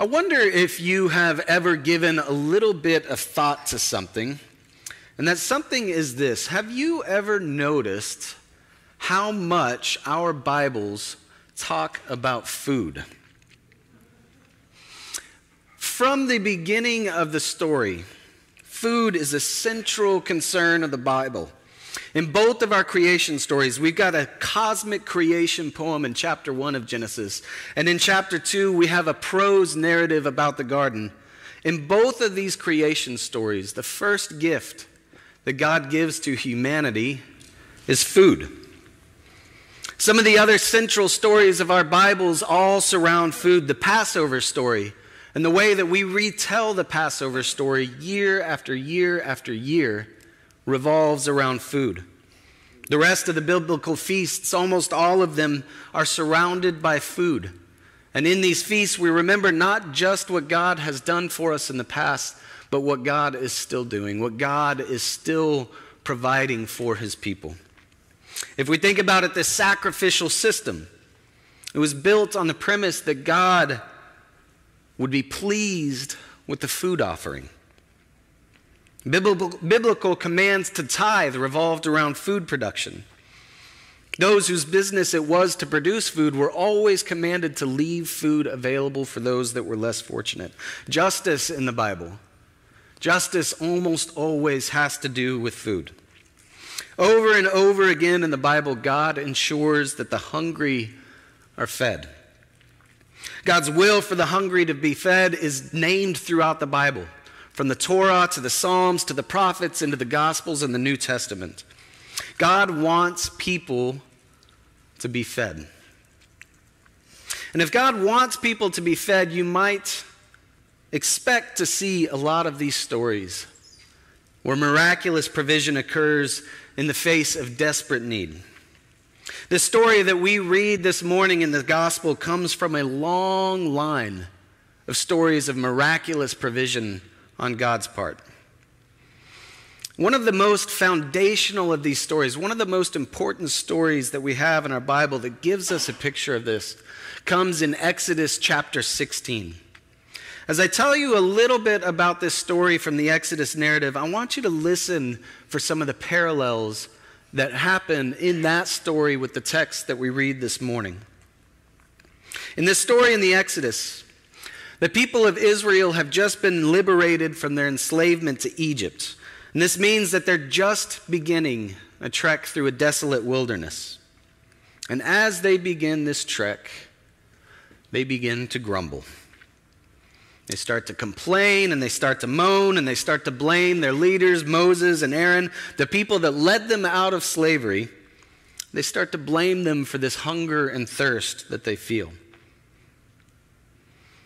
I wonder if you have ever given a little bit of thought to something, and that something is this. Have you ever noticed how much our Bibles talk about food? From the beginning of the story, food is a central concern of the Bible. In both of our creation stories, we've got a cosmic creation poem in chapter 1 of Genesis. And in chapter 2, we have a prose narrative about the garden. In both of these creation stories, the first gift that God gives to humanity is food. Some of the other central stories of our Bibles all surround food. The Passover story and the way that we retell the Passover story year after year after year revolves around food. The rest of the biblical feasts, almost all of them, are surrounded by food. And in these feasts, we remember not just what God has done for us in the past, but what God is still doing, what God is still providing for his people. If we think about it, this sacrificial system, it was built on the premise that God would be pleased with the food offering. Biblical, commands to tithe revolved around food production. Those whose business it was to produce food were always commanded to leave food available for those that were less fortunate. Justice in the Bible. Justice almost always has to do with food. Over and over again in the Bible, God ensures that the hungry are fed. God's will for the hungry to be fed is named throughout the Bible from the Torah to the Psalms to the prophets into the Gospels and the New Testament. God wants people to be fed. And if God wants people to be fed, you might expect to see a lot of these stories where miraculous provision occurs in the face of desperate need. The story that we read this morning in the gospel comes from a long line of stories of miraculous provision on God's part. One of the most foundational of these stories, one of the most important stories that we have in our Bible that gives us a picture of this, comes in Exodus chapter 16. As I tell you a little bit about this story from the Exodus narrative, I want you to listen for some of the parallels that happen in that story with the text that we read this morning. In this story in the Exodus, the people of Israel have just been liberated from their enslavement to Egypt. And this means that they're just beginning a trek through a desolate wilderness. And as they begin this trek, they begin to grumble. They start to complain and they start to moan and they start to blame their leaders, Moses and Aaron, the people that led them out of slavery. They start to blame them for this hunger and thirst that they feel.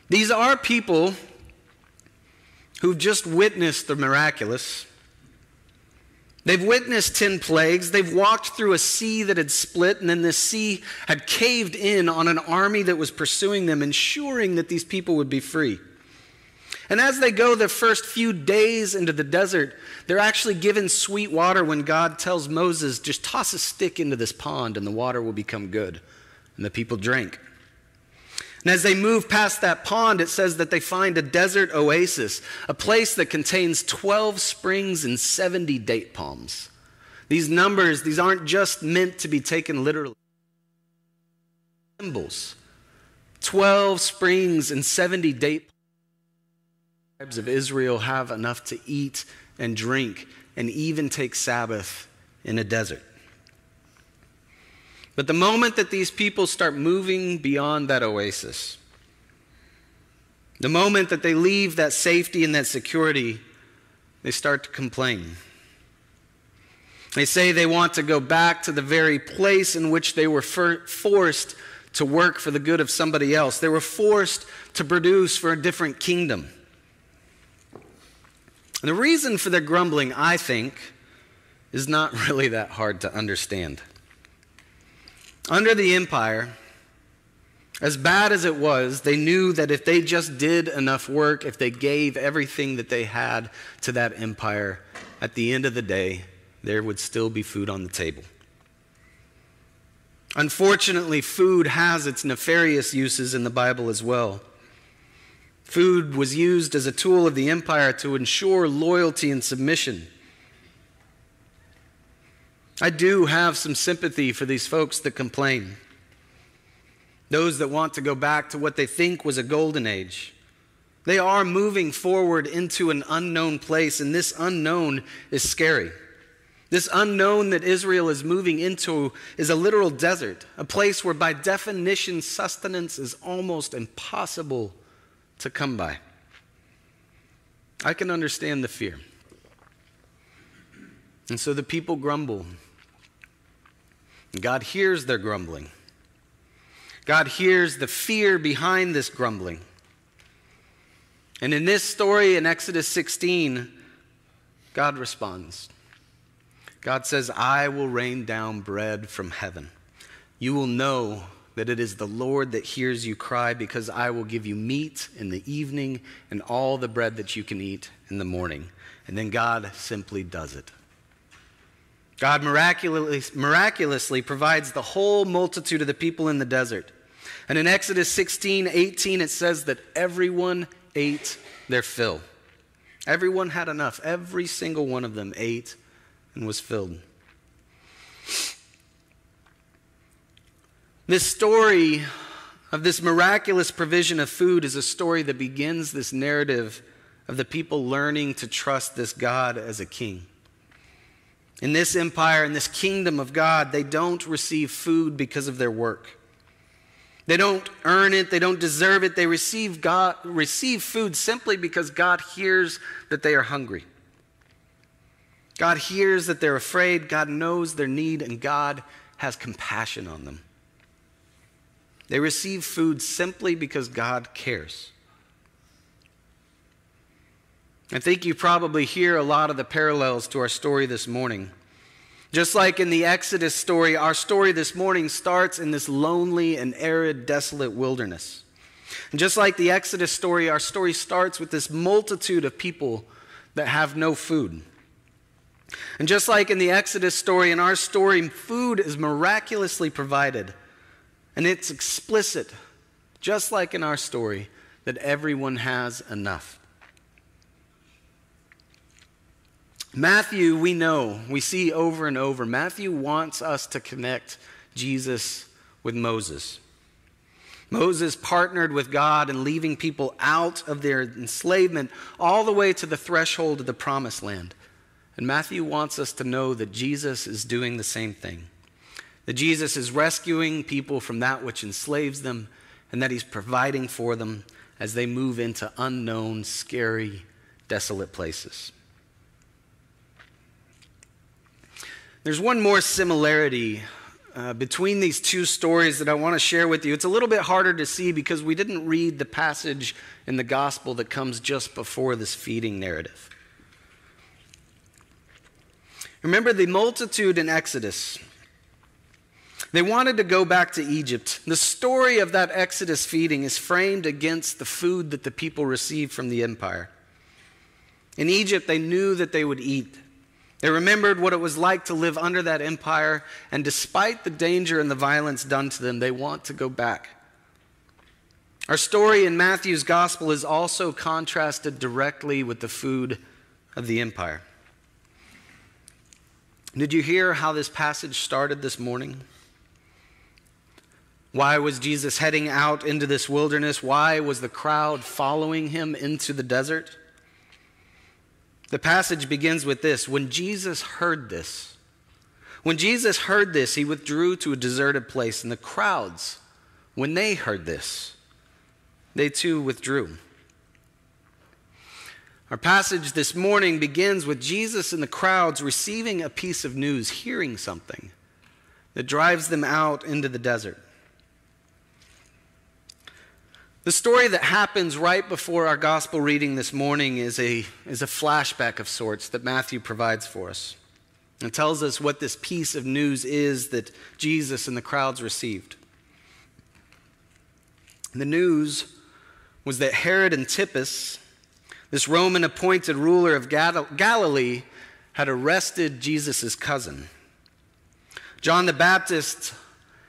These are people who've just witnessed the miraculous. They've witnessed 10 plagues. They've walked through a sea that had split, and then this sea had caved in on an army that was pursuing them, ensuring that these people would be free. And as they go the first few days into the desert, they're actually given sweet water when God tells Moses, just toss a stick into this pond and the water will become good. And the people drank. And as they move past that pond, it says that they find a desert oasis, a place that contains 12 springs and 70 date palms. These numbers, these aren't just meant to be taken literally. Symbols. 12 springs and 70 date palms. tribes of Israel have enough to eat and drink and even take Sabbath in a desert. But the moment that these people start moving beyond that oasis, the moment that they leave that safety and that security, they start to complain. They say they want to go back to the very place in which they were forced to work for the good of somebody else. They were forced to produce for a different kingdom. And the reason for their grumbling, I think, is not really that hard to understand. Under the empire, as bad as it was, they knew that if they just did enough work, if they gave everything that they had to that empire, at the end of the day, there would still be food on the table. Unfortunately, food has its nefarious uses in the Bible as well. Food was used as a tool of the empire to ensure loyalty and submission. I do have some sympathy for these folks that complain. Those that want to go back to what they think was a golden age. They are moving forward into an unknown place, and this unknown is scary. This unknown that Israel is moving into is a literal desert, a place where, by definition, sustenance is almost impossible to come by. I can understand the fear. And so the people grumble. God hears their grumbling. God hears the fear behind this grumbling. And in this story in Exodus 16, God responds. God says, I will rain down bread from heaven. You will know that it is the Lord that hears you cry, because I will give you meat in the evening and all the bread that you can eat in the morning. And then God simply does it. God miraculously, miraculously provides the whole multitude of the people in the desert. And in Exodus 16 18, it says that everyone ate their fill. Everyone had enough. Every single one of them ate and was filled. This story of this miraculous provision of food is a story that begins this narrative of the people learning to trust this God as a king. In this empire, in this kingdom of God, they don't receive food because of their work. They don't earn it, they don't deserve it. They receive, God, receive food simply because God hears that they are hungry. God hears that they're afraid, God knows their need, and God has compassion on them. They receive food simply because God cares. I think you probably hear a lot of the parallels to our story this morning. Just like in the Exodus story, our story this morning starts in this lonely and arid, desolate wilderness. And just like the Exodus story, our story starts with this multitude of people that have no food. And just like in the Exodus story, in our story, food is miraculously provided. And it's explicit, just like in our story, that everyone has enough. Matthew, we know, we see over and over, Matthew wants us to connect Jesus with Moses. Moses partnered with God in leaving people out of their enslavement all the way to the threshold of the promised land. And Matthew wants us to know that Jesus is doing the same thing. That Jesus is rescuing people from that which enslaves them, and that he's providing for them as they move into unknown, scary, desolate places. There's one more similarity uh, between these two stories that I want to share with you. It's a little bit harder to see because we didn't read the passage in the gospel that comes just before this feeding narrative. Remember the multitude in Exodus. They wanted to go back to Egypt. The story of that Exodus feeding is framed against the food that the people received from the empire. In Egypt, they knew that they would eat. They remembered what it was like to live under that empire, and despite the danger and the violence done to them, they want to go back. Our story in Matthew's gospel is also contrasted directly with the food of the empire. Did you hear how this passage started this morning? Why was Jesus heading out into this wilderness? Why was the crowd following him into the desert? The passage begins with this When Jesus heard this, when Jesus heard this, he withdrew to a deserted place, and the crowds, when they heard this, they too withdrew. Our passage this morning begins with Jesus and the crowds receiving a piece of news, hearing something that drives them out into the desert. The story that happens right before our gospel reading this morning is a, is a flashback of sorts that Matthew provides for us. It tells us what this piece of news is that Jesus and the crowds received. The news was that Herod Antipas, this Roman appointed ruler of Galilee, had arrested Jesus' cousin. John the Baptist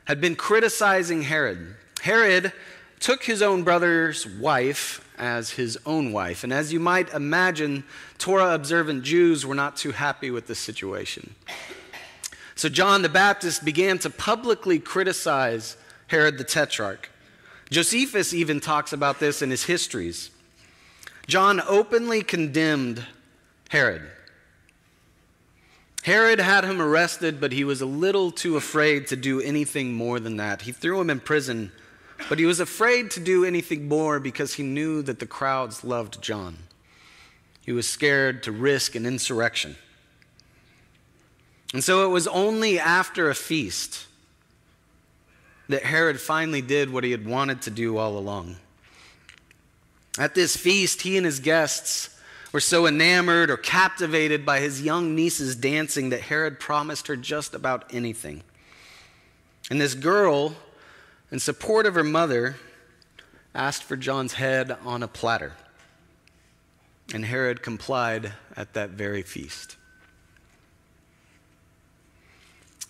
had been criticizing Herod. Herod took his own brother's wife as his own wife. And as you might imagine, Torah observant Jews were not too happy with this situation. So John the Baptist began to publicly criticize Herod the Tetrarch. Josephus even talks about this in his histories. John openly condemned Herod. Herod had him arrested, but he was a little too afraid to do anything more than that. He threw him in prison but he was afraid to do anything more because he knew that the crowds loved John. He was scared to risk an insurrection. And so it was only after a feast that Herod finally did what he had wanted to do all along. At this feast, he and his guests were so enamored or captivated by his young niece's dancing that Herod promised her just about anything. And this girl in support of her mother, asked for John's head on a platter. And Herod complied at that very feast.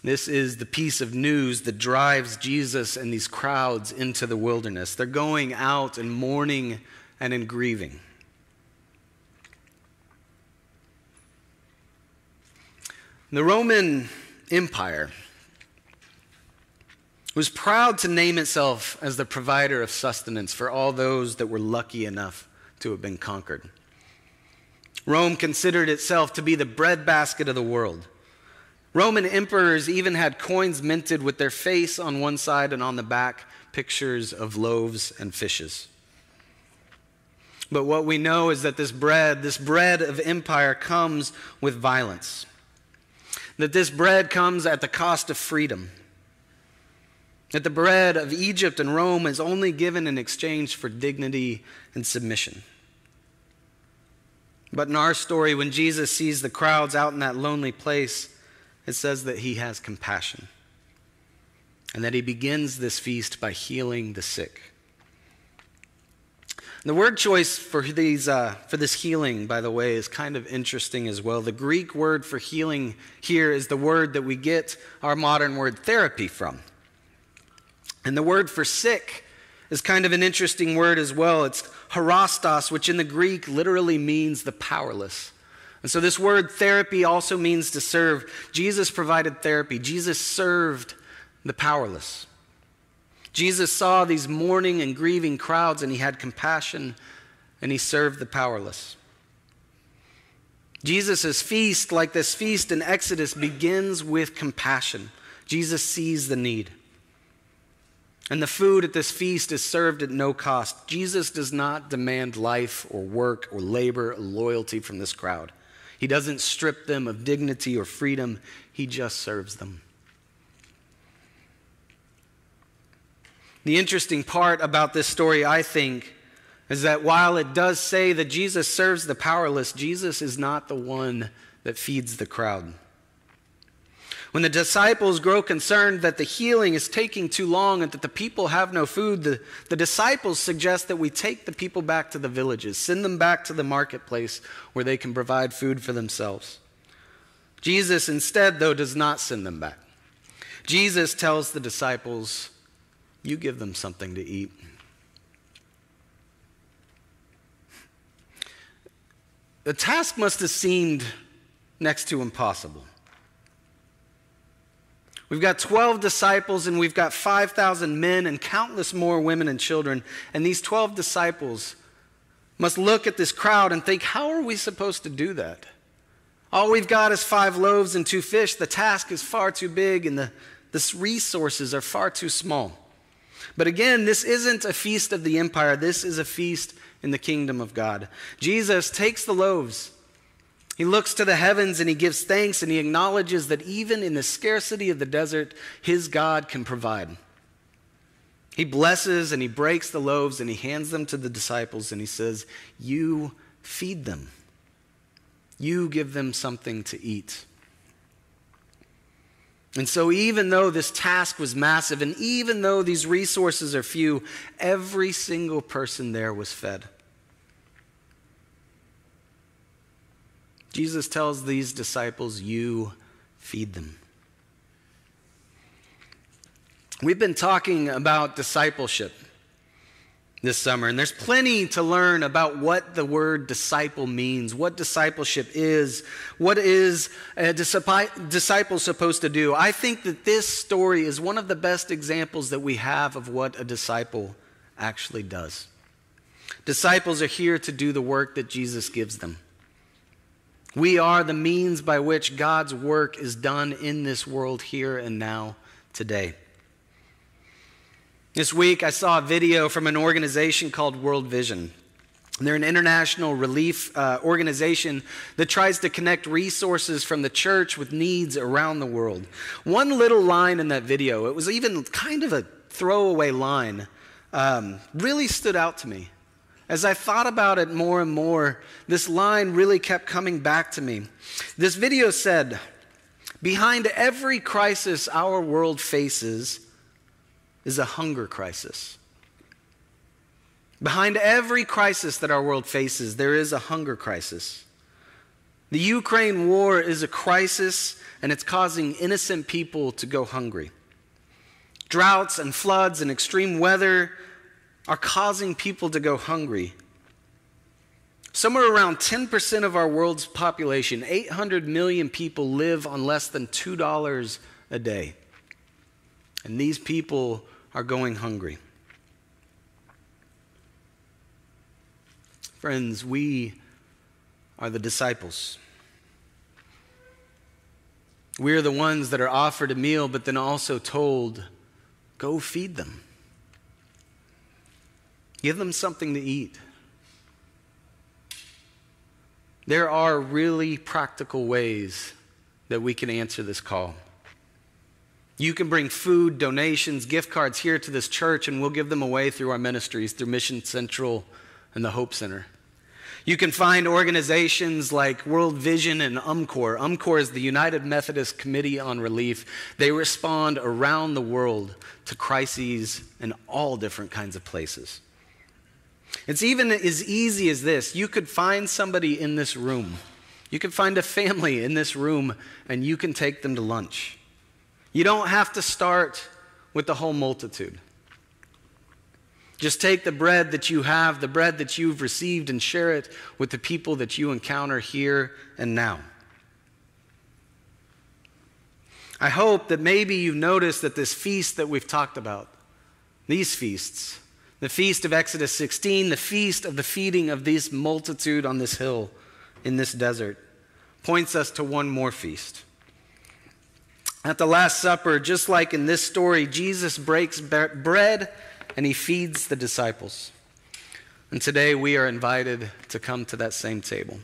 This is the piece of news that drives Jesus and these crowds into the wilderness. They're going out in mourning and in grieving. The Roman Empire was proud to name itself as the provider of sustenance for all those that were lucky enough to have been conquered. Rome considered itself to be the breadbasket of the world. Roman emperors even had coins minted with their face on one side and on the back pictures of loaves and fishes. But what we know is that this bread, this bread of empire, comes with violence. That this bread comes at the cost of freedom that the bread of Egypt and Rome is only given in exchange for dignity and submission. But in our story, when Jesus sees the crowds out in that lonely place, it says that he has compassion and that he begins this feast by healing the sick. The word choice for, these, uh, for this healing, by the way, is kind of interesting as well. The Greek word for healing here is the word that we get our modern word therapy from. And the word for sick is kind of an interesting word as well. It's harastos, which in the Greek literally means the powerless. And so this word therapy also means to serve. Jesus provided therapy, Jesus served the powerless. Jesus saw these mourning and grieving crowds, and he had compassion and he served the powerless. Jesus' feast, like this feast in Exodus, begins with compassion. Jesus sees the need. And the food at this feast is served at no cost. Jesus does not demand life or work or labor or loyalty from this crowd. He doesn't strip them of dignity or freedom, he just serves them. The interesting part about this story, I think, is that while it does say that Jesus serves the powerless, Jesus is not the one that feeds the crowd. When the disciples grow concerned that the healing is taking too long and that the people have no food, the, the disciples suggest that we take the people back to the villages, send them back to the marketplace where they can provide food for themselves. Jesus, instead, though, does not send them back. Jesus tells the disciples, You give them something to eat. The task must have seemed next to impossible. We've got 12 disciples and we've got 5,000 men and countless more women and children. And these 12 disciples must look at this crowd and think, how are we supposed to do that? All we've got is five loaves and two fish. The task is far too big and the, the resources are far too small. But again, this isn't a feast of the empire, this is a feast in the kingdom of God. Jesus takes the loaves he looks to the heavens and he gives thanks and he acknowledges that even in the scarcity of the desert, his God can provide. He blesses and he breaks the loaves and he hands them to the disciples and he says, You feed them. You give them something to eat. And so, even though this task was massive and even though these resources are few, every single person there was fed. Jesus tells these disciples, You feed them. We've been talking about discipleship. this summer. And there's plenty to learn about what the word disciple means, what discipleship is, what is a disciple supposed to do. I think that this story is one of the best examples that we have of what a disciple actually does. Disciples are here to do the work that Jesus gives them. We are the means by which God's work is done in this world here and now today. This week, I saw a video from an organization called World Vision. They're an international relief uh, organization that tries to connect resources from the church with needs around the world. One little line in that video, it was even kind of a throwaway line, um, really stood out to me. As I thought about it more and more, this line really kept coming back to me. This video said, Behind every crisis our world faces is a hunger crisis. Behind every crisis that our world faces, there is a hunger crisis. The Ukraine war is a crisis, and it's causing innocent people to go hungry. Droughts and floods and extreme weather are causing people to go hungry. Somewhere around 10% of our world's population, 800 million people, live on less than $2 a day. And these people are going hungry. Friends, we are the disciples. We are the ones that are offered a meal, but then also told, go feed them. Give them something to eat. There are really practical ways that we can answer this call. You can bring food, donations, gift cards here to this church, and we'll give them away through our ministries, through Mission Central and the Hope Center. You can find organizations like World Vision and UMCOR. UMCOR is the United Methodist Committee on Relief. They respond around the world to crises in all different kinds of places. It's even as easy as this. You could find somebody in this room. You could find a family in this room, and you can take them to lunch. You don't have to start with the whole multitude. Just take the bread that you have, the bread that you've received, and share it with the people that you encounter here and now. I hope that maybe you've noticed that this feast that we've talked about, these feasts, the feast of Exodus 16, the feast of the feeding of this multitude on this hill in this desert, points us to one more feast. At the Last Supper, just like in this story, Jesus breaks bread and he feeds the disciples. And today we are invited to come to that same table.